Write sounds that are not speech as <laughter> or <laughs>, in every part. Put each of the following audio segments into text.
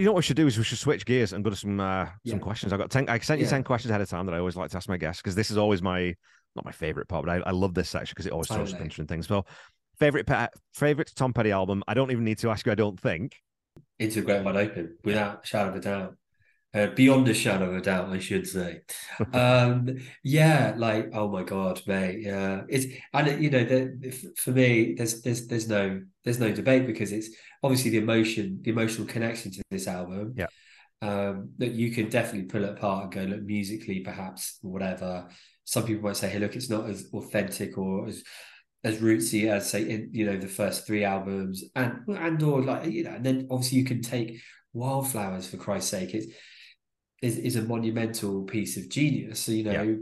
you know what we should do is we should switch gears and go to some uh, Yeah. some questions. I got ten. I sent you Yeah. ten questions ahead of time that I always like to ask my guests because this is always my not my favorite part, but I, I love this section because it always throws some interesting things. So, favorite favorite Tom Petty album. I don't even need to ask you. I don't think. Into the Great Wide Open, without a shadow of a doubt. Uh, beyond a shadow of a doubt, I should say. <laughs> um, yeah, like oh my god, mate. Yeah, it's and it- you know, the, for me, there's there's there's no there's no debate because it's obviously the emotion, the emotional connection to this album. Yeah. Um, that you can definitely pull it apart and go look musically, perhaps whatever. Some people might say, "Hey, look, it's not as authentic or as as rootsy as say in you know the first three albums and and or like you know and then obviously you can take wildflowers for christ's sake it's is, is a monumental piece of genius so you know Yeah.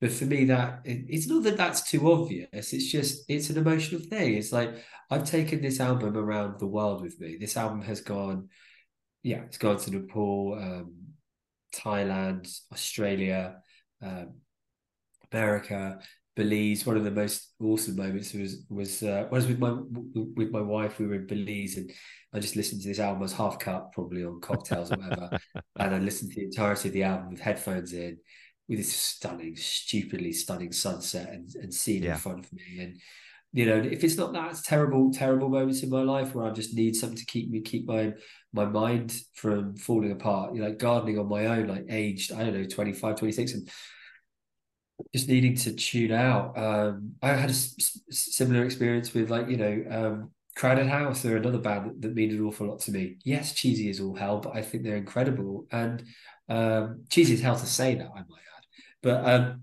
But for me that it's not that that's too obvious it's just it's an emotional thing it's like i've taken this album around the world with me this album has gone yeah it's gone to nepal um thailand australia um america Belize. One of the most awesome moments was was uh, was with my with my wife. We were in Belize, and I just listened to this album. I was half cut, probably on cocktails or whatever, <laughs> and I listened to the entirety of the album with headphones in, with this stunning, stupidly stunning sunset and and scene Yeah. in front of me. And you know, if it's not that, it's terrible, terrible moments in my life where I just need something to keep me keep my my mind from falling apart. You know, like gardening on my own, like aged, I don't know, 25, 26, and just needing to tune out. Um, I had a s- similar experience with like you know um, Crowded House. They're another band that, that mean an awful lot to me. Yes, cheesy is all hell, but I think they're incredible. And um, cheesy is hell to say that, I might add. But um,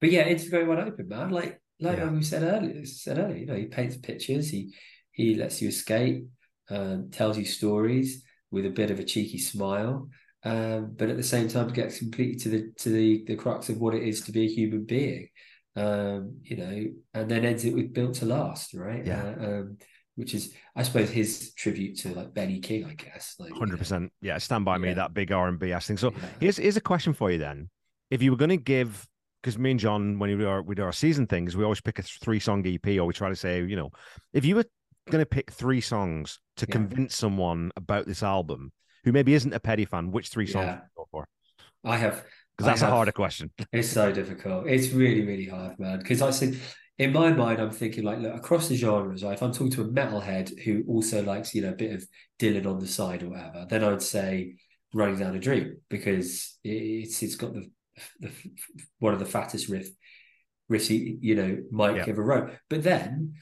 but yeah, it's very wide open, man. Like like Yeah. we said earlier, said earlier, you know, he paints pictures. He he lets you escape, um, tells you stories with a bit of a cheeky smile um, but at the same time gets completely to the to the the crux of what it is to be a human being um you know and then ends it with built to last right Yeah. uh, um which is i suppose his tribute to like benny king i guess like. Hundred percent. Yeah, stand by me. Yeah. That big R and B ass thing. So Yeah. here's here's a question for you then. If you were going to give, because me and John, when we do our we do our season things, we always pick a three song EP, or we try to say, you know, if you were going to pick three songs to Yeah. convince someone about this album who maybe isn't a Petty fan, which three songs Yeah. would you go for? i have Because that's a harder question. <laughs> It's so difficult. It's really, really hard, man. Because I said, in my mind, I'm thinking like, look, across the genres, right? If I'm talking to a metalhead who also likes, you know, a bit of Dylan on the side or whatever, then I would say "Running Down a Dream" because it's it's got the, the one of the fattest riff riffs he, you know Mike Yeah. ever wrote. But then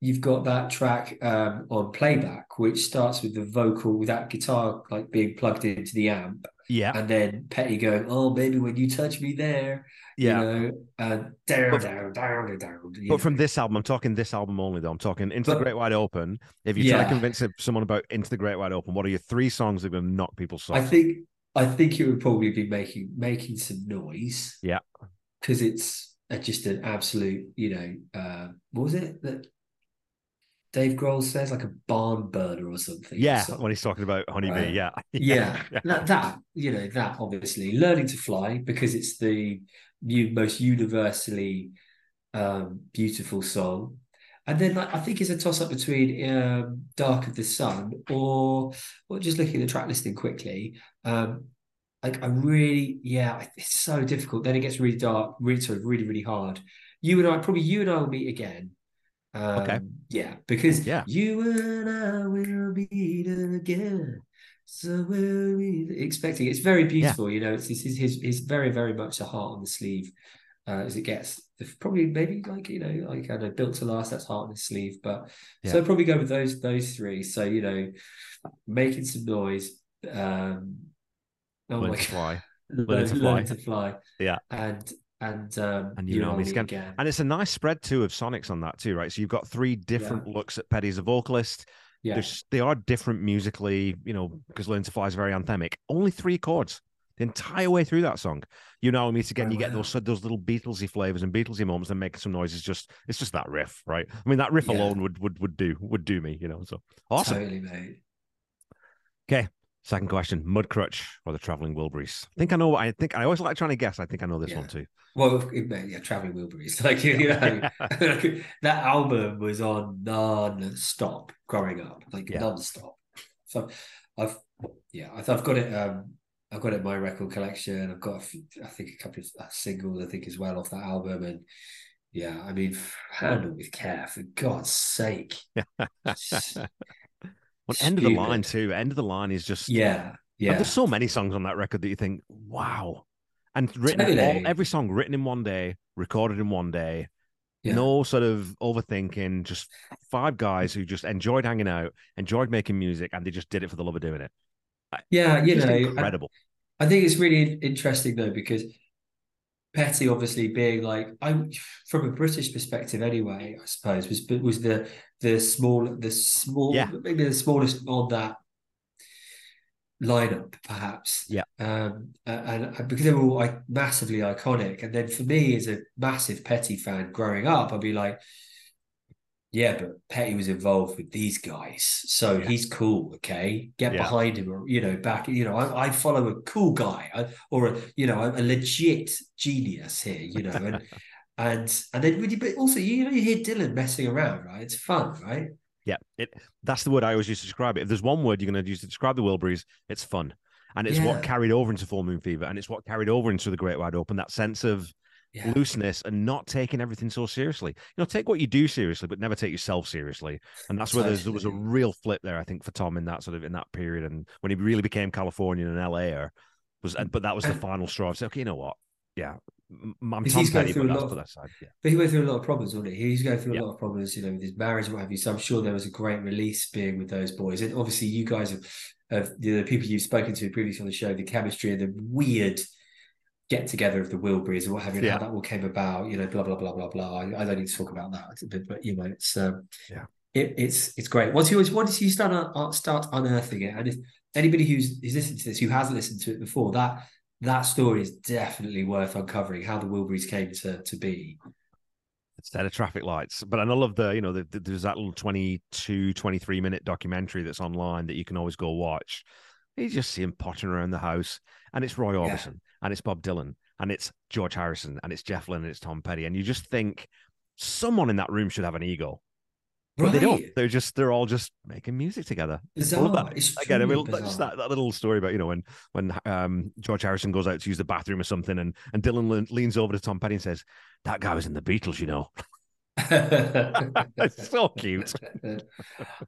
you've got that track um, on playback, which starts with the vocal with that guitar like being plugged into the amp Yeah, and then Petty going, "Oh, baby, when you touch me there, yeah. you know, and down, But- down, down, down." But from this album, I'm talking this album only, though. I'm talking Into the Great Wide Open. If you try to convince someone about Into the Great Wide Open, what are your three songs that are going to knock people's socks? I think, I think it would probably be making making some noise, Yeah. because it's a, just an absolute, you know, uh, what was it that Dave Grohl says, like a barn burner or something? yeah, So- when he's talking about Honeybee, Right. yeah. <laughs> yeah, That, that you know that obviously learning to fly because it's the most universally um, beautiful song and then like, i think it's a toss up between um, dark of the sun or or just looking at the track listing quickly um, like i really yeah it's so difficult then it gets really dark really sorry, really really hard you and i probably you and i will meet again um, Okay. yeah because Yeah. you and i will meet again so we're expecting it's very beautiful, you know. It's this is his his very very much a heart on the sleeve uh, as it gets. Probably maybe like you know like I know built to last. That's heart on the sleeve, but so I'd probably go with those those three. So you know, making some noise. Um, oh Learn my to God. fly. <laughs> learn, to learn fly. to fly. Yeah. and and um, And you know me again. again. And it's a nice spread too of sonics on that too, right? So you've got three different looks at Petty as a vocalist. Yeah, There's, they are different musically, you know, because Learn to Fly is very anthemic. Only three chords the entire way through that song. You know, I meet again. You get those those little Beatlesy flavors and Beatlesy moments and making some noises. Just it's just that riff, right? I mean, that riff Yeah. alone would would would do would do me, you know. So awesome. totally, mate. Second question: Mudcrutch or the Traveling Wilburys? I think I know. what I think I always like trying to guess. I think I know this Yeah. one too. Well, yeah, traveling Wilburys. <laughs> Like you know, <laughs> <laughs> that album was on non-stop growing up, like Yeah. non-stop. So I've yeah, I've got it. Um, I've got it in my record collection. I've got, I think, a couple of uh, singles. I think as well off that album, and yeah, I mean, handle with care for God's sake. <laughs> well, end of the line too. End of the line is just yeah, yeah. There's so many songs on that record that you think, wow, and written all, every song written in one day, recorded in one day. Yeah. No sort of overthinking, just five guys who just enjoyed hanging out, enjoyed making music, and they just did it for the love of doing it. Yeah, you know, incredible. I, I think it's really interesting though because Petty, obviously being like I, from a British perspective, anyway, I suppose was was the the small the small yeah. maybe the smallest on that lineup, perhaps. Yeah. Um, and, and, because they were all like massively iconic, and then for me as a massive Petty fan growing up, I'd be like, yeah, but Petty was involved with these guys, so yeah. he's cool. Okay, get yeah. behind him, or you know, back. You know, I, I follow a cool guy, or a you know, a legit genius here. You know, and <laughs> and and then you, but also you know, you hear Dylan messing around, right? It's fun, right? Yeah, it that's the word I always use to describe it. If there's one word you're going to use to describe the Wilburys, it's fun, and it's yeah. what carried over into Full Moon Fever, and it's what carried over into the Great Wide Open. That sense of yeah. looseness and not taking everything so seriously. You know, take what you do seriously, but never take yourself seriously. And that's where there was a real flip there, I think, for Tom in that sort of in that period, and when he really became Californian and LA, was but that was the <laughs> final straw. I said, okay, you know what? Yeah, I'm Tom he's Petty, a lot of, that side. Yeah. But he went through a lot of problems, wasn't he? He's going through a yeah. lot of problems, you know, with his marriage and what have you. So I'm sure there was a great release being with those boys. And obviously, you guys have, have the people you've spoken to previously on the show, the chemistry and the weird get together of the Wilburys and what have you, yeah. how that all came about, you know, blah blah blah blah blah. I, I don't need to talk about that, but, but you know, it's um, yeah, it, it's it's great. Once you once you start uh, start unearthing it, and if anybody who's who's listening to this who hasn't listened to it before, that that story is definitely worth uncovering how the Wilburys came to to be. Instead of traffic lights, but I love the you know the, the, there's that little 22, 23 minute documentary that's online that you can always go watch. You just see him potting around the house, and it's Roy Orbison. Yeah and it's Bob Dylan and it's George Harrison and it's Jeff Lynne and it's Tom Petty. And you just think someone in that room should have an ego. But right. they don't. They're just they're all just making music together. Bizarre. It's Again, I mean, just that, that little story about you know when when um, George Harrison goes out to use the bathroom or something, and and Dylan leans over to Tom Petty and says, "That guy was in the Beatles, you know." <laughs> <laughs> it's so cute.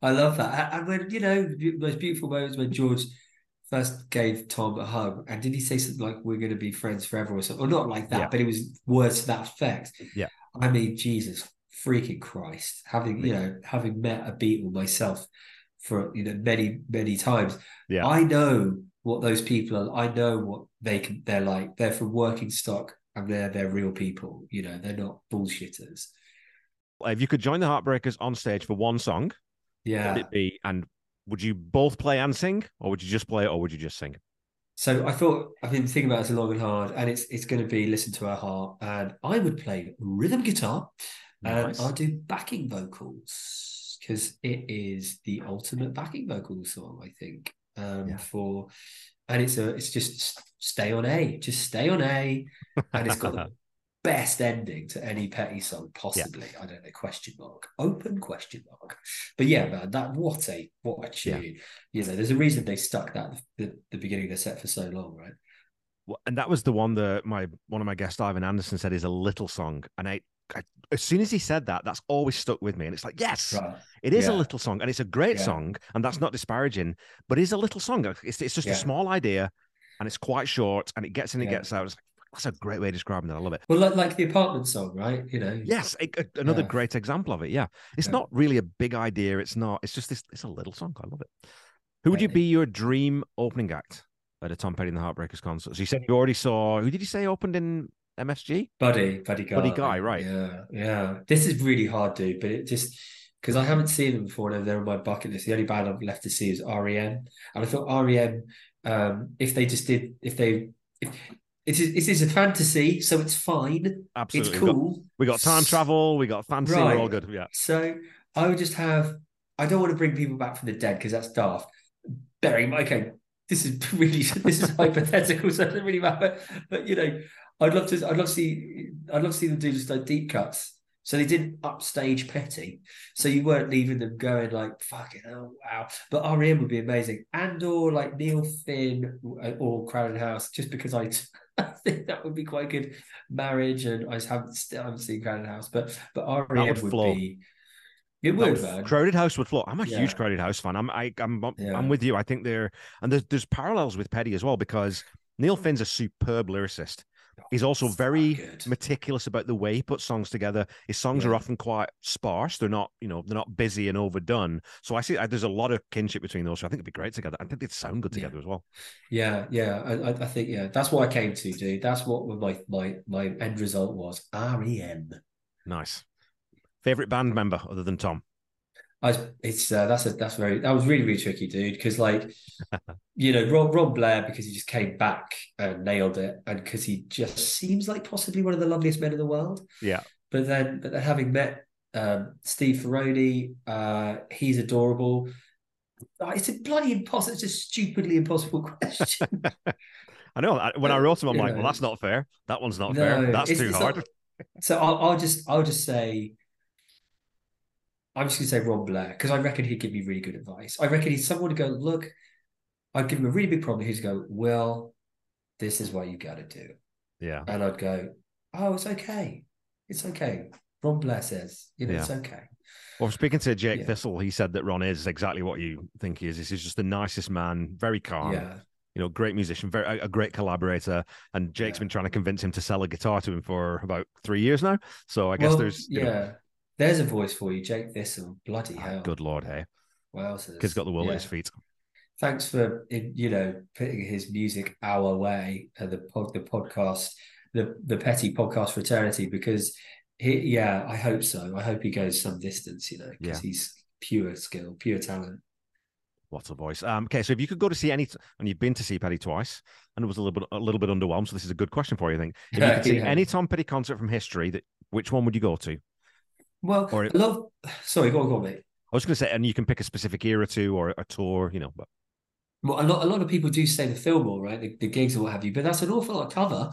I love that. And when you know, those beautiful moments when George first gave Tom a hug, and did he say something like "We're going to be friends forever" or something, or not like that, yeah. but it was words to that effect. Yeah, I mean, Jesus freaking Christ, having you know having met a Beatle myself for you know many many times, yeah, I know what those people are. I know what they can. They're like. They're from working stock, and they're they're real people. You know, they're not bullshitters. If you could join the Heartbreakers on stage for one song, yeah, it be and would you both play and sing, or would you just play, or would you just sing? So I thought I've been thinking about it long and hard, and it's it's going to be listen to our heart, and I would play rhythm guitar, nice. and I'll do backing vocals because it is the ultimate backing vocal song, I think. Um, yeah. For and it's a it's just stay on A, just stay on A, and it's got the <laughs> best ending to any Petty song possibly. Yeah. I don't know. Question mark. Open question mark. But yeah, man, that what a what a tune. Yeah. You know, there's a reason they stuck that the, the beginning of the set for so long, right? Well, and that was the one that my one of my guests, Ivan Anderson, said is a little song, and I, I as soon as he said that, that's always stuck with me, and it's like, yes, right. it is yeah. a little song, and it's a great song, and that's not disparaging, but it's a little song. It's it's just a small idea, and it's quite short, and it gets in, it gets out. It's like, that's a great way of describing it. I love it. Well, like, like the apartment song, right? You know. Yes, another yeah. great example of it. Yeah, it's yeah. not really a big idea. It's not. It's just this. It's a little song. I love it. Who would you be your dream opening act at a Tom Petty and the Heartbreakers concert? So you said you already saw. Who did you say opened in MSG? Buddy, Buddy Guy. Buddy Guy, right? Yeah, yeah. This is really hard, dude. But it just because I haven't seen them before. They're on my bucket list. The only band I've left to see is REM, and I thought REM. Um, if they just did, if they, if, it is, it is a fantasy, so it's fine. Absolutely. It's cool. We got, we got time travel, we got fantasy, right. we're all good. Yeah. So I would just have, I don't want to bring people back from the dead because that's daft. Very, okay, this is <laughs> really, this is hypothetical, so it doesn't really matter. But, you know, I'd love to, I'd love to see, I'd love to see them do just like deep cuts So they didn't upstage Petty. So you weren't leaving them going like, fucking oh wow. But REM would be amazing. And or like Neil Finn uh, or Crowded House, just because I, <laughs> I think that would be quite good marriage. And I just haven't still haven't seen Crowded House, but but REM would, would be it would, would Crowded House would float. I'm a yeah. huge Crowded House fan. I'm I, am i yeah. I'm with you. I think they're and there's there's parallels with Petty as well because Neil Finn's a superb lyricist. He's also very meticulous about the way he puts songs together. His songs yeah. are often quite sparse. They're not, you know, they're not busy and overdone. So I see I, there's a lot of kinship between those. So I think it'd be great together. I think they'd sound good together yeah. as well. Yeah, yeah. I, I think yeah, that's what I came to, dude. That's what my my my end result was. REM. Nice. Favorite band member other than Tom? I, it's uh, that's a that's very that was really really tricky, dude. Because like, <laughs> you know, Rob Ron Blair because he just came back and nailed it, and because he just seems like possibly one of the loveliest men in the world. Yeah. But then, but then having met um, Steve Ferrone, uh, he's adorable. Oh, it's a bloody impossible. It's a stupidly impossible <laughs> question. <laughs> I know. When I wrote him, I'm like, know, well, that's not fair. That one's not no, fair. That's too hard. Not, so I'll, I'll just I'll just say I'm just going to say Ron Blair because I reckon he'd give me really good advice. I reckon he's someone to go, look, I'd give him a really big problem. He'd go, well, this is what you got to do. Yeah. And I'd go, oh, it's okay. It's okay. Ron Blair says, you know, yeah. it's okay. Well, speaking to Jake yeah. Thistle, he said that Ron is exactly what you think he is. He's just the nicest man, very calm. Yeah. You know, great musician, very a great collaborator, and Jake's yeah. been trying to convince him to sell a guitar to him for about three years now. So I guess well, there's yeah, know, there's a voice for you, Jake Thistle. Bloody ah, hell. Good lord, hey. Wow. Kid's got the world yeah. at his feet. Thanks for you know putting his music our way the pod, the podcast, the the petty podcast fraternity because he yeah I hope so I hope he goes some distance you know because yeah. he's pure skill pure talent. What a voice. Um, okay, so if you could go to see any, and you've been to see Petty twice, and it was a little bit a little bit underwhelmed. So this is a good question for you. I think if you could <laughs> see yeah. any Tom Petty concert from history, that which one would you go to? Well, or it, I love. Sorry, go on, go on, mate. I was going to say, and you can pick a specific era too, or a tour, you know. But well, a lot, a lot of people do say the Fillmore, right? The, the gigs or what have you, but that's an awful lot of cover.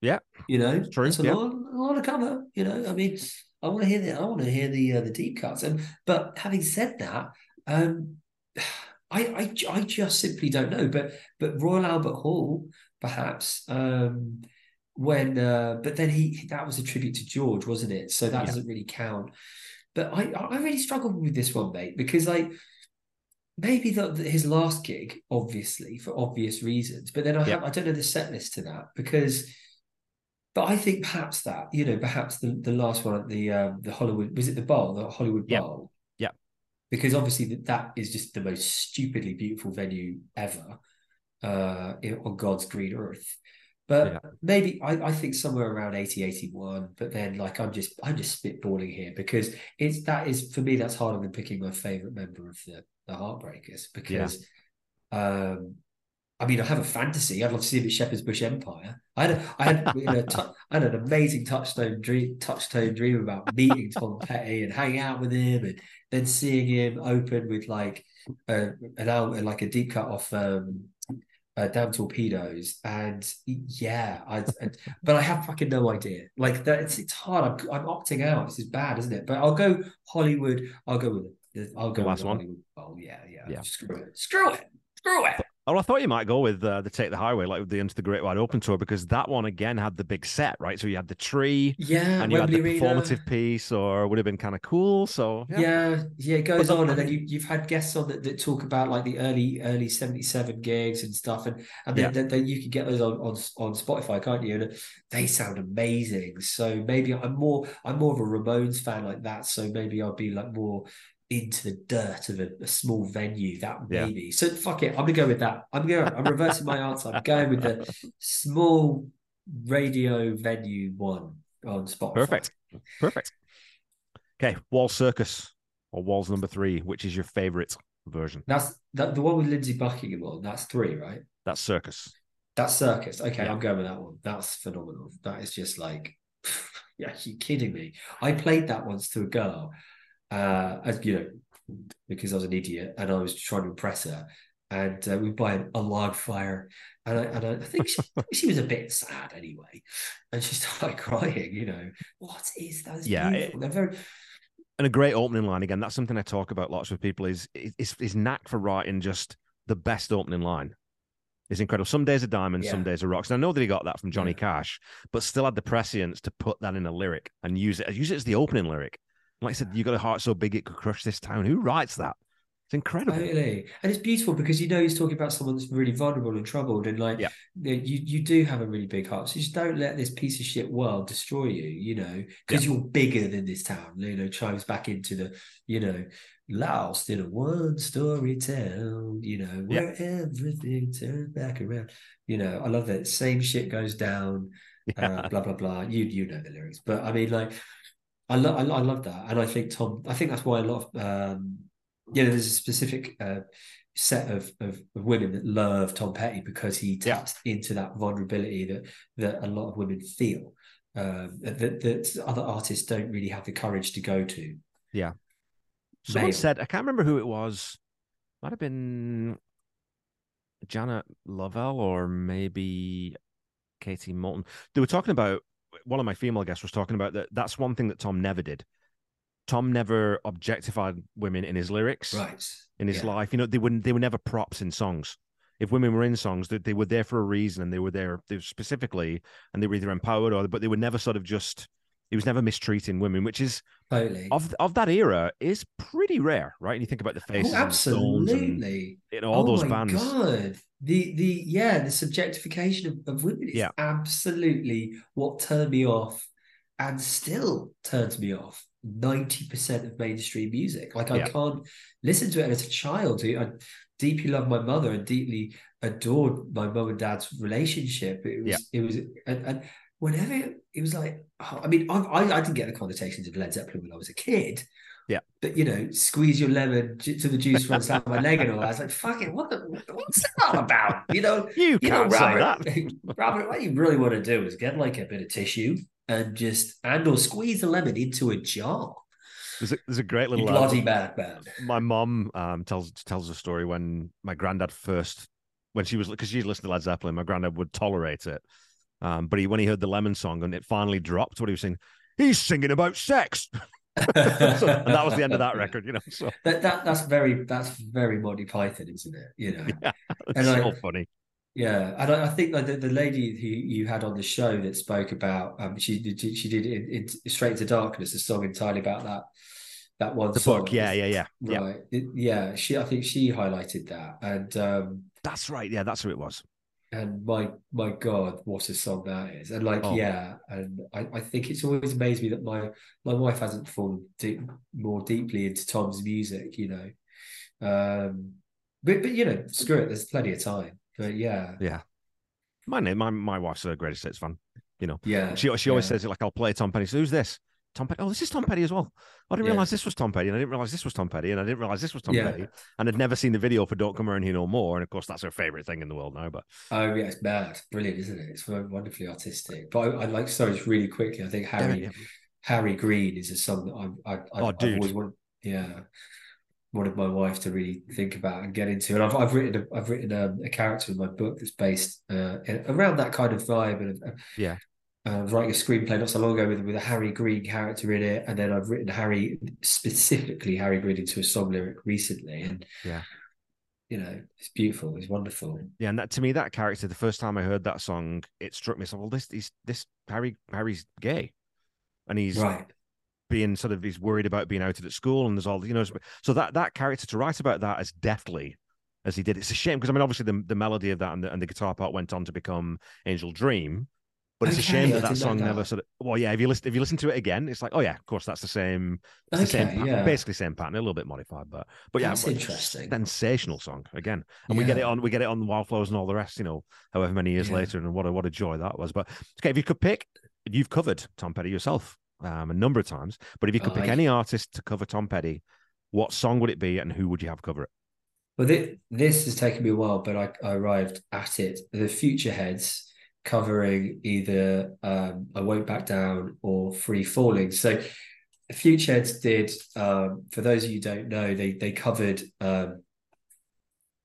Yeah, you know, true. That's a yeah. lot, a lot of cover. You know, I mean, I want to hear the, I want to hear the uh, the deep cuts, and but having said that, um, <sighs> I, I, I just simply don't know. But but Royal Albert Hall, perhaps. Um, when uh, but then he that was a tribute to George, wasn't it? So that yeah. doesn't really count. But I I really struggled with this one, mate, because like maybe the, the, his last gig, obviously for obvious reasons, but then I yeah. have I don't know the set list to that because. But I think perhaps that you know perhaps the, the last one at the um, the Hollywood was it the bowl the Hollywood yeah. Bowl yeah because obviously that, that is just the most stupidly beautiful venue ever uh, on God's green earth but yeah. maybe I, I think somewhere around 80, 81. But then like I'm just I'm just spitballing here because it's that is for me that's harder than picking my favorite member of the, the Heartbreakers because yeah. um I mean, I have a fantasy. I'd love to see him at Shepherd's Bush Empire. I had, a, I had, you know, <laughs> I had an amazing touchstone dream, touchstone dream about meeting Tom Petty and hanging out with him, and then seeing him open with like a, an album, like a deep cut off um, uh, damn torpedoes, and yeah, I, I, but I have fucking no idea. Like that, it's, it's hard. I'm, I'm opting out. This is bad, isn't it? But I'll go Hollywood. I'll go with it. I'll go the last one. Oh yeah, yeah, yeah. Screw it. Screw it. Screw it. Oh, I thought you might go with uh, the Take the Highway, like with the Into the Great Wide Open tour, because that one again had the big set, right? So you had the tree, yeah, and you Wembley had the performative piece, or would have been kind of cool. So yeah, yeah, yeah it goes but on, and then you, you've had guests on that, that talk about like the early early seventy seven gigs and stuff, and and then, yeah. then, then, you can get those on, on on Spotify, can't you? And they sound amazing. So maybe I'm more I'm more of a Ramones fan like that. So maybe I'll be like more into the dirt of a, a small venue. That maybe. Yeah. So fuck it. I'm gonna go with that. I'm going. I'm reversing my answer. I'm going with the small radio venue one on Spotify. Perfect. Perfect. Okay, Wall Circus or Walls number three. Which is your favorite version? That's that the one with Lindsey Buckingham on. That's three, right? That's Circus. That's Circus. Okay, yeah. I'm going with that one. That's phenomenal. That is just like, <laughs> yeah, you're kidding me? I played that once to a girl uh, as you know, because I was an idiot and I was trying to impress her. and uh, we buy a log fire. And I, and I think she, she was a bit sad anyway, and she <laughs> started crying. You know, what is that? yeah, it, they're very and a great opening line again. That's something I talk about lots with people. Is is is knack for writing just the best opening line is incredible. Some days are diamonds, yeah. some days are rocks. And I know that he got that from Johnny yeah. Cash, but still had the prescience to put that in a lyric and use it use it as the opening lyric. Like I said, you got a heart so big it could crush this town. Who writes that? It's incredible. Totally. And it's beautiful because you know he's talking about someone that's really vulnerable and troubled. And like yeah. you you do have a really big heart. So just don't let this piece of shit world destroy you, you know, because yeah. you're bigger than this town. You know, chimes back into the, you know, lost in a one story town, you know, where yeah. everything turns back around. You know, I love that. Same shit goes down, <laughs> uh, blah, blah, blah. You you know the lyrics. But I mean, like, I love I, I love that. And I think Tom, I think that's why a lot of um you know, there's a specific uh, set of, of, of women that love Tom Petty because he taps yeah. into that vulnerability that that a lot of women feel. Um, that, that other artists don't really have the courage to go to. Yeah, Someone Male. said, I can't remember who it was. Might have been Janet Lovell or maybe Katie Moulton. They were talking about one of my female guests was talking about that. That's one thing that Tom never did. Tom never objectified women in his lyrics, right? In his yeah. life, you know, they wouldn't. They were never props in songs. If women were in songs, they, they were there for a reason, and they were there they were specifically, and they were either empowered or, but they were never sort of just he was never mistreating women, which is totally of of that era is pretty rare, right? And you think about the oh, faces, oh, absolutely, and, you know, all oh those bands. God. The the yeah, the subjectification of, of women is yeah. absolutely what turned me off, and still turns me off. Ninety percent of mainstream music, like I yeah. can't listen to it as a child. I deeply loved my mother and deeply adored my mom and dad's relationship. It was yeah. it was and, and whenever it was like, oh, I mean, I, I, I didn't get the connotations of Led Zeppelin when I was a kid. Yeah. But you know, squeeze your lemon to the juice runs down my leg and all. I was like, fuck it, what the, what's that all about? You know, <laughs> you, you know, Robert, <laughs> Robert, what you really want to do is get like a bit of tissue and just and or squeeze the lemon into a jar. There's a, there's a great little you bloody bad man. My mom um, tells tells a story when my granddad first when she was because she listened to Led Zeppelin, my granddad would tolerate it um, but he, when he heard the Lemon song and it finally dropped, what he was saying, he's singing about sex. <laughs> so, and that was the end of that record, you know. So that, that that's very that's very Monty Python, isn't it? You know, yeah, <laughs> and so I, funny. Yeah, and I, I think like the, the, lady who you had on the show that spoke about, um, she did she did in, in Straight into Darkness, a song entirely about that that one the song. book. Yeah, yeah, yeah, right. Yeah. It, yeah, she I think she highlighted that, and um, that's right. Yeah, that's who it was and my my god what a song that is. And like oh. yeah and I, I think it's always amazed me that my my wife hasn't fallen deep, more deeply into tom's music you know. Um but but you know screw it there's plenty of time but yeah. Yeah. My name my, my wife's a greatest hits fan you know. Yeah she, she always yeah. says it like i'll play tom penny so who's this Tom Petty. Oh, this is Tom Petty as well. I didn't yeah. realize this was Tom Petty, and I didn't realize this was Tom Petty, and I didn't realize this was Tom yeah. Petty, and I'd never seen the video for "Don't Come Around Here No More," and of course, that's her favorite thing in the world now. But oh yeah, it's mad, brilliant, isn't it? It's wonderfully artistic. But I, would like sorry, just really quickly. I think Harry yeah, Harry Green is a song that I, I, I, oh, I've always wanted, yeah, wanted my wife to really think about and get into. And I've I've written a, I've written a, a character in my book that's based uh, around that kind of vibe and yeah uh, I was writing a screenplay not so long ago with, with a Harry Green character in it, and then I've written Harry specifically Harry Green into a song lyric recently, and yeah, you know, it's beautiful, it's wonderful. Yeah, and that to me, that character, the first time I heard that song, it struck me. So, well, this, this, this Harry, Harry's gay, and he's right being sort of he's worried about being outed at school, and there's all you know. So that that character to write about that as deftly as he did, it's a shame because I mean, obviously the the melody of that and the, and the guitar part went on to become Angel Dream but it's okay, a shame that that song never sort of. Well, yeah. If you listen, if you listen to it again, it's like, oh yeah, of course, that's the same. It's okay, the same pattern, yeah. basically same pattern, a little bit modified, but but yeah, that's interesting. Sensational song again, and yeah. we get it on. We get it on Wildflowers and all the rest. You know, however many years yeah. later, and what a what a joy that was. But okay, if you could pick, you've covered Tom Petty yourself um, a number of times, but if you could oh, pick I... any artist to cover Tom Petty, what song would it be, and who would you have cover it? Well, this, this has taken me a while, but I, I arrived at it. The Futureheads covering either um, I Won't Back Down or Free Falling. So Futureheads did, um, for those of you don't know, they they covered um,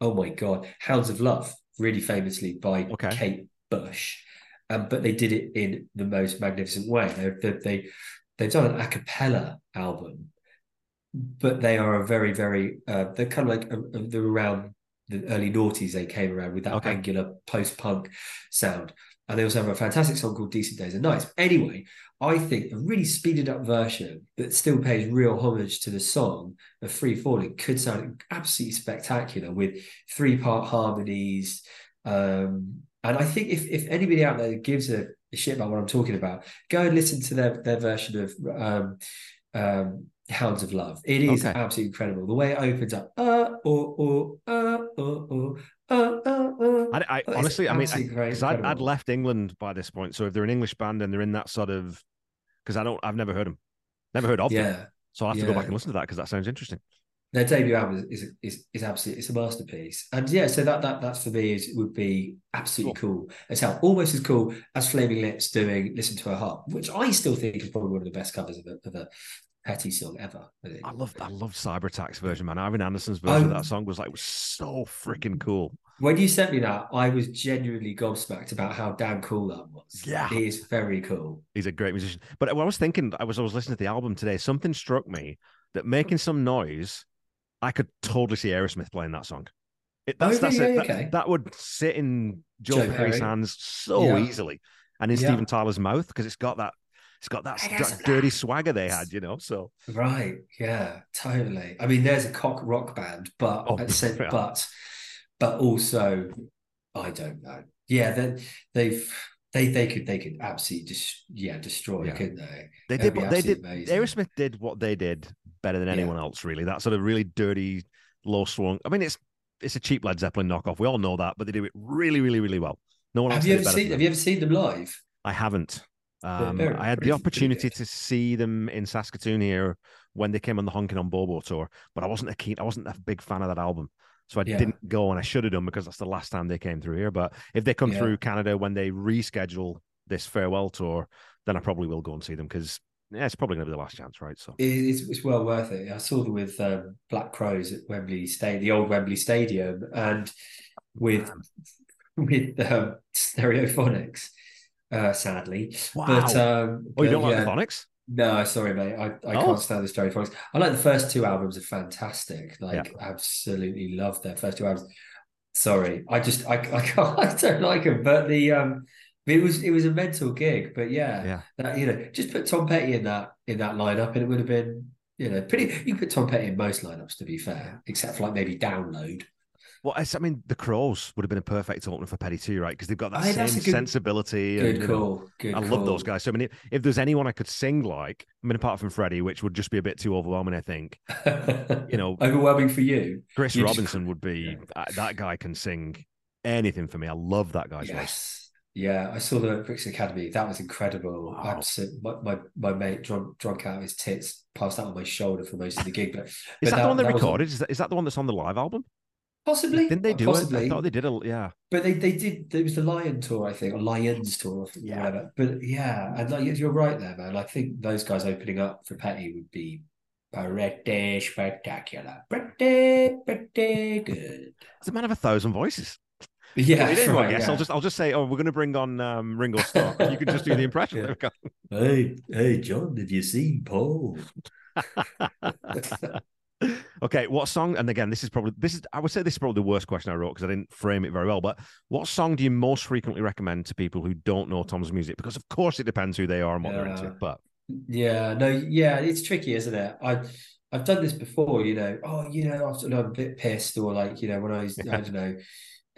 oh my god, Hounds of Love, really famously by okay. Kate Bush, um, but they did it in the most magnificent way. They, they they've done an a cappella album, but they are a very very uh, they're kind of like uh, uh, they're around the early noughties. They came around with that okay. angular post punk sound. And they also have a fantastic song called Decent Days and Nights. Anyway, I think a really speeded up version that still pays real homage to the song of Free Falling could sound absolutely spectacular with three part harmonies. Um, and I think if, if anybody out there gives a, a, shit about what I'm talking about, go and listen to their, their version of um, um, Hounds of Love. It is okay. absolutely incredible. The way it opens up, uh, oh, oh, uh, oh, oh, uh, uh, uh. I, I honestly, I mean, because I'd, I'd, left England by this point. So if they're an English band and they're in that sort of, because I don't, I've never heard them, never heard of yeah. them. So I have yeah. to go back and listen to that because that sounds interesting. Their debut album is is is absolutely it's a masterpiece, and yeah, so that that that for me is would be absolutely cool. cool. As hell, almost as cool as Flaming Lips doing "Listen to Her Heart," which I still think is probably one of the best covers of a, of a Petty song ever. I, I love I love Cyberattack's version, man. Ivan Anderson's version um, of that song was like was so freaking cool. When you sent me that, I was genuinely gobsmacked about how damn cool that was. Yeah, he is very cool. He's a great musician. But I was thinking, I was I was listening to the album today. Something struck me that making some noise, I could totally see Aerosmith playing that song. It, that's, oh, that's yeah, it. Okay. That, that, would sit in Joe, Joe Perry's hands so yeah. easily, and in yeah. Steven Tyler's mouth because it's got that it's got that dirty swagger they had, you know. So right, yeah, totally. I mean, there's a cock rock band, but oh, said, <laughs> yeah. but but also, I don't know. Yeah, they, they've they they could they could absolutely just yeah destroy, yeah. couldn't they? They did what they did. Amazing. Aerosmith did what they did better than anyone yeah. else, really. That sort of really dirty, low swung. I mean, it's it's a cheap Led Zeppelin knockoff. We all know that, but they do it really, really, really well. No one have you ever seen? Have you ever seen them live? I haven't. Um, I had the opportunity to see them in Saskatoon here when they came on the Honking on Bobo tour, but I wasn't a keen, I wasn't a big fan of that album. So I yeah. didn't go and I should have done because that's the last time they came through here. But if they come yeah. through Canada when they reschedule this farewell tour, then I probably will go and see them because yeah, it's probably going to be the last chance, right? So it's, it's well worth it. I saw them with um, Black Crowes at Wembley Stadium, the old Wembley Stadium, and with with um, Stereophonics uh, sadly. Wow. But, um, oh, you don't yeah, like the Phonics? No, sorry, mate. I, I oh. can't stand the Stereophonics. I like the first two albums are fantastic. Like, yeah. absolutely love their first two albums. Sorry, I just I I, <laughs> can't, I don't like them. But the um, it was it was a mental gig. But yeah, yeah, that, you know, just put Tom Petty in that in that lineup, and it would have been you know pretty. You put Tom Petty in most lineups, to be fair, except for like maybe Download. Well, I mean, the Crowes would have been a perfect opener for Petty too, right? Because they've got that I, same good, sensibility. Good and, call. Know, good I call. love those guys. So I mean, if, if, there's anyone I could sing like, I mean, apart from Freddie, which would just be a bit too overwhelming, I think. you know, <laughs> overwhelming for you. Chris you Robinson just... would be. Uh, that guy can sing anything for me. I love that guy's yes. voice. Yeah, I saw the Brixton Academy. That was incredible. Wow. Absolute, my, my, my mate drunk drunk out of his tits, passed out on my shoulder for most of the gig. But is but that, that, the one they recorded? Was... Is that is that the one that's on the live album? Possibly. Didn't they do Possibly. it? I thought they did a yeah. But they, they did there was the Lion tour, I think, or Lions tour or yeah. whatever. But yeah, and like you're right there, man. I think those guys opening up for Petty would be pretty spectacular. Pretty, pretty good. It's a man of a thousand voices. Yeah, anyway, right, I guess yeah. I'll just I'll just say, oh, we're going to bring on um, Ringo Starr. you can just do the impression. <laughs> yeah. Hey, hey, John, have you seen Paul? <laughs> okay, what song? And again, this is probably this is I would say this is probably the worst question I wrote because I didn't frame it very well. But what song do you most frequently recommend to people who don't know Tom's music? Because of course it depends who they are and what yeah. they're into. But yeah, no, yeah, it's tricky, isn't it? I I've done this before, you know. Oh, you know, I'm a bit pissed, or like, you know, when I was, I don't know,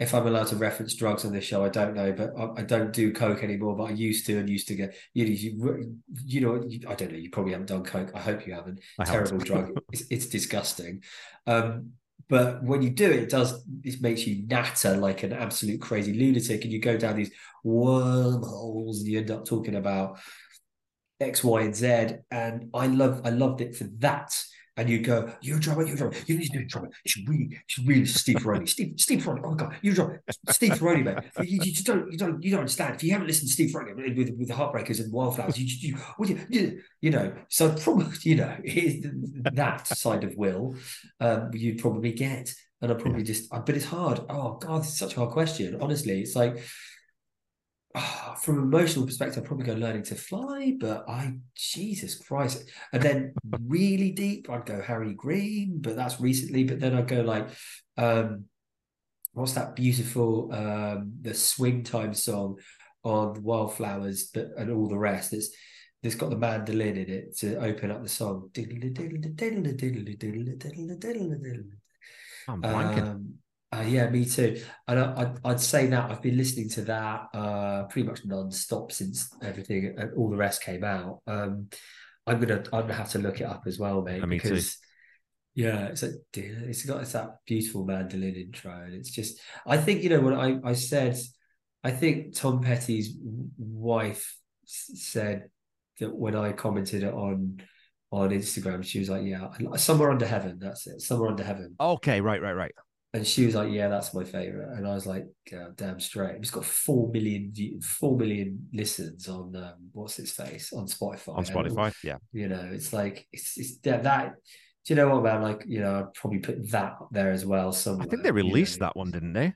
if I'm allowed to reference drugs on this show, I don't know, but I, I, don't do coke anymore. But I used to, and used to get you know, you, you know, you, I don't know. You probably haven't done coke. I hope you haven't. I Terrible haven't. drug. <laughs> It's, it's disgusting. Um, but when you do it, it does. It makes you natter like an absolute crazy lunatic, and you go down these wormholes, and you end up talking about X, Y, and Z. And I love, I loved it for that and you go, "You're a drummer, you're a drummer. You need to do a drummer. You should really, it's really Steve Ferrone, Steve, Steve Ferrone. Oh my god, you're a drummer, Steve Ferrone, man. You, you, just don't, you don't, you don't understand. If you haven't listened to Steve Ferrone with with the Heartbreakers and Wildflowers, you, you, you, you, you know. So probably, <laughs> you know, that side of Will, um, you'd probably get, and I probably just, but it's hard. Oh god, it's such a hard question. Honestly, it's like oh, from an emotional perspective, I'd probably go learning to fly, but I, Jesus Christ. And then really deep, I'd go Harry Green, but that's recently. But then I'd go like, um, what's that beautiful, um, the swing time song on Wildflowers that, and all the rest? It's, it's got the mandolin in it to open up the song. I'm blanking. Um, uh, yeah, me too. And I, would I'd say now I've been listening to that uh, pretty much non-stop since everything and all the rest came out. Um, I'm gonna I'm gonna have to look it up as well, mate. me because too. yeah, it's a, it's got it's that beautiful mandolin intro, and it's just I think you know when I I said I think Tom Petty's wife said that when I commented on on Instagram, she was like, "Yeah, somewhere under heaven." That's it. Somewhere under heaven. Okay, right, right, right. And she was like, "Yeah, that's my favorite." And I was like, "Damn straight!" It's got four million, four million listens on um, what's its face on Spotify. On Spotify, and, yeah. You know, it's like it's it's that. that do you know what, man? Like, you know, I'd probably put that up there as well. Somewhere. I think they released you know? that one, didn't they?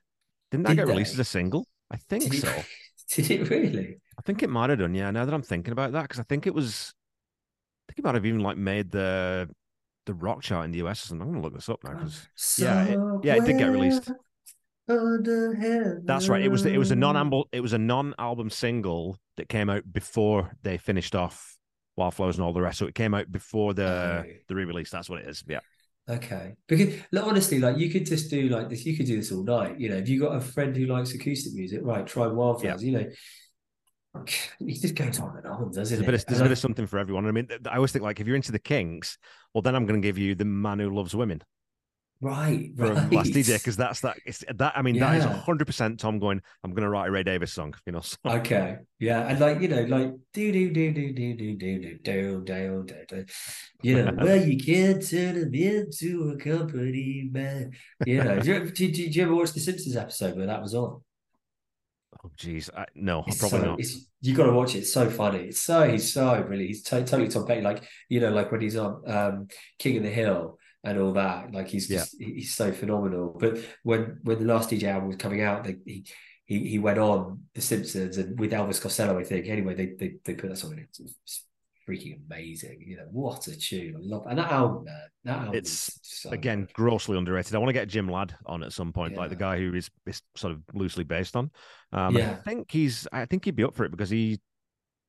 Didn't that Did get they? released as a single? I think did so. It, <laughs> did it really? I think it might have done. Yeah. Now that I'm thinking about that, because I think it was, I think it might have even like made the the rock chart in the US. I'm going to look this up now because yeah, it, yeah, it did get released. That's right. It was it was a non it was a non album single that came out before they finished off Wildflowers and all the rest. So it came out before the oh. the re release. That's what it is. Yeah. Okay, because like, honestly, like you could just do like this. You could do this all night. You know, if you got a friend who likes acoustic music, right? Try Wildflowers. Yeah. You know, he just goes on and on, doesn't there's it? A bit of, there's a bit of something for everyone. I mean, I always think like if you're into the Kinks, well, then I'm going to give you the man who loves women. Right, from right. last DJ because that's that. It's that. I mean, yeah. that is hundred percent Tom going. I'm going to write a Ray Davies song. You know. So. Okay, yeah, and like you know, like do do do do do do do do do do do. You know, well, you can't turn them into a company man. You know, do you, do, do, do you ever watch the Simpsons episode where that was on? Oh, geez, I, no, it's probably so, not. you got to watch it. It's so funny. It's so he's so brilliant. He's t- totally Tom Petty. Like you know, like when he's on um, King of the Hill and all that. Like he's just yeah. he's so phenomenal. But when when the last DJ album was coming out, they, he he he went on The Simpsons and with Elvis Costello, I think. Anyway, they they, they put that song in. It's freaking amazing. You know, what a tune. I love and that album, man. That album it's so again good. grossly underrated. I want to get Jim Ladd on at some point, yeah. like the guy who is, is sort of loosely based on. Um, yeah. I think he's I think he'd be up for it because he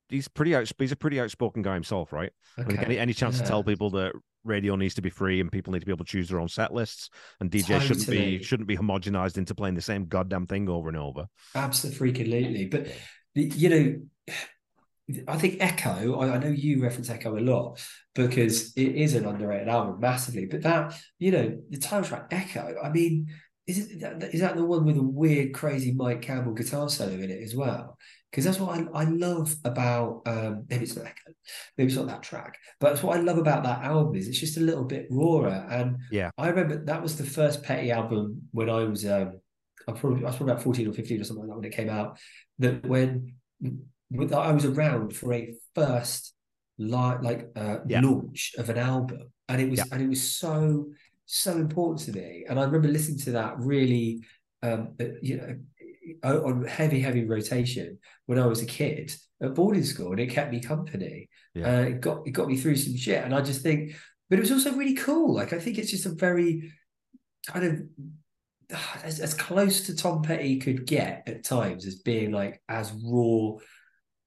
he's pretty out, he's a pretty outspoken guy himself, right? Okay. Any, any chance yeah. to tell people that radio needs to be free and people need to be able to choose their own set lists and DJs totally. shouldn't be shouldn't be homogenized into playing the same goddamn thing over and over. Absolutely, freaking lately. but you know. I think Echo, I, I, know you reference Echo a lot because it is an underrated album massively. But that, you know, the title track Echo, I mean, is it is that the one with a weird, crazy Mike Campbell guitar solo in it as well? because that's what I, I love about um, maybe it's not Echo, maybe it's not that track, but that's what I love about that album is it's just a little bit rawer. And yeah, I remember that was the first Petty album when I was um, I probably I was probably about fourteen or fifteen or something like that when it came out. That when I was around for a first like like uh, yeah. launch of an album, and it was yeah. and it was so so important to me. And I remember listening to that really, um, you know on heavy, heavy rotation when I was a kid at boarding school, and it kept me company. Yeah. Uh, it got it got me through some shit, and I just think, but it was also really cool. Like I think it's just a very kind of <sighs> as, as close to Tom Petty could get at times as being like as raw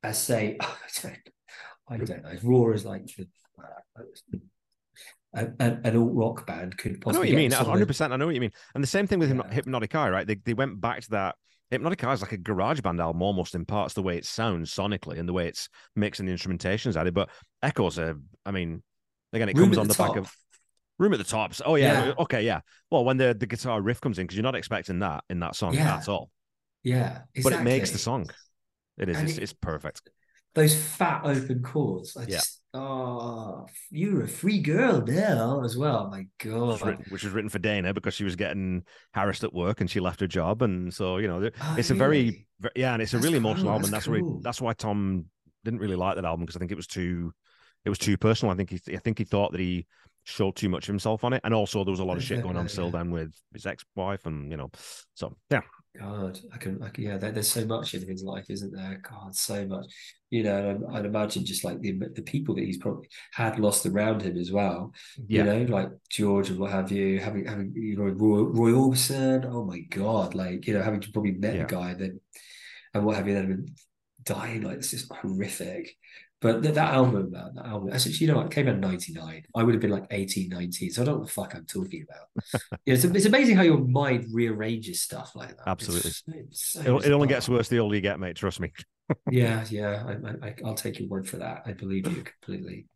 as say <laughs> I don't know as raw as like the, uh, an, an alt rock band could possibly. I know what you mean. Hundred percent. I know what you mean. And the same thing with yeah. Hypnotic Eye, right? They they went back to that Hypnotic Eye is like a garage band album almost in parts, the way it sounds sonically and the way it's mixing the instrumentations added. But Echoes are, I mean, again, it Room comes on the, the back of Room at the Tops. Oh yeah. yeah. Okay, yeah. Well, when the, the guitar riff comes in, because you're not expecting that in that song yeah. at all. Yeah. Exactly. But it makes the song. It is. It's, it, it's, perfect. Those fat open chords. I just ah, oh, you're a free girl now as well. Oh my God. Which was, written, which was, written, for Dana because she was getting harassed at work and she left her job. And so, you know, oh, it's really? a very, very, yeah, and it's that's a really cool. emotional album. That's, that's cool. why, that's why Tom didn't really like that album because I think it was too, it was too personal. I think he, I think he thought that he showed too much of himself on it. And also there was a lot of shit going on still then with his ex-wife and, you know, so yeah. God, I can, I can yeah. There, there's so much in his life, isn't there? God, so much. You know, I'd, I'd, imagine just like the the people that he's probably had lost around him as well. Yeah. You know, like George and what have you, having having you know Roy, Roy Orbison. Oh my God, like you know, having probably met yeah. a guy then and what have you then been dying like this is horrific. But that, that album, man, that album, actually, you know what? It came out in 99. I would have been like 18, 19. So I don't know what the fuck I'm talking about. <laughs> yeah, it's, it's amazing how your mind rearranges stuff like that. Absolutely. It's, it's so it, it only gets worse the older you get, mate. Trust me. <laughs> yeah, yeah. I, I, I'll take your word for that. I believe you completely.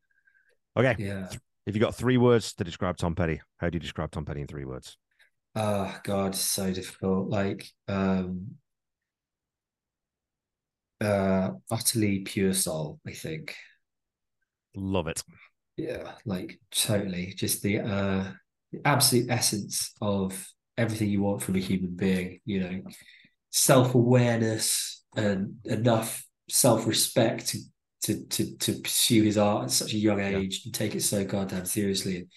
Okay. Yeah. If you got three words to describe Tom Petty, how do you describe Tom Petty in three words? Oh God, so difficult. Like, um, uh utterly pure soul i think. Love it. Yeah like totally. Just the uh the absolute essence of everything you want from a human being you know. Self-awareness and enough self-respect to to to, to pursue his art at such a young age yeah. and take it so goddamn seriously.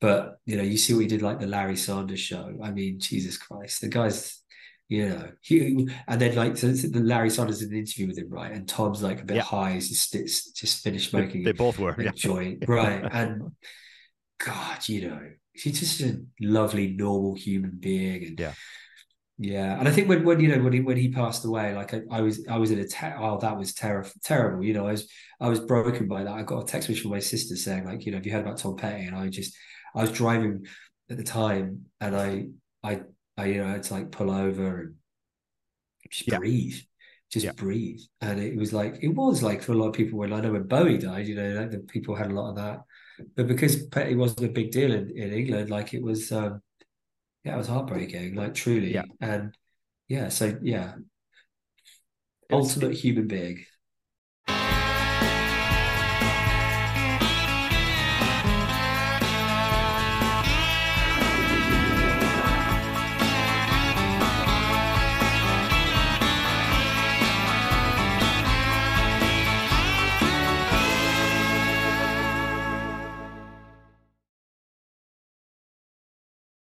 But you know you see what he did like the larry sanders show. I mean jesus christ the guy's you know, he, and then like so the Larry Sanders in an interview with him, right? And Tom's like a bit yeah. high, he's just just finished smoking. They, they both were, yeah. joint, <laughs> right? And God, you know, he's just a lovely, normal human being, and yeah, yeah. And I think when when you know when he when he passed away, like I, I was I was in a te- oh that was terrible, terrible. You know, I was I was broken by that. I got a text message from my sister saying like, you know, have you heard about Tom Petty? And I just I was driving at the time, and I I you know it's like pull over and just yeah. breathe, just yeah. breathe. And it was like it was like for a lot of people when I know when Bowie died, you know, like the people had a lot of that. But because Petty wasn't a big deal in, in England, like it was um yeah, it was heartbreaking, like truly. Yeah. And yeah, so yeah. Ultimate human being.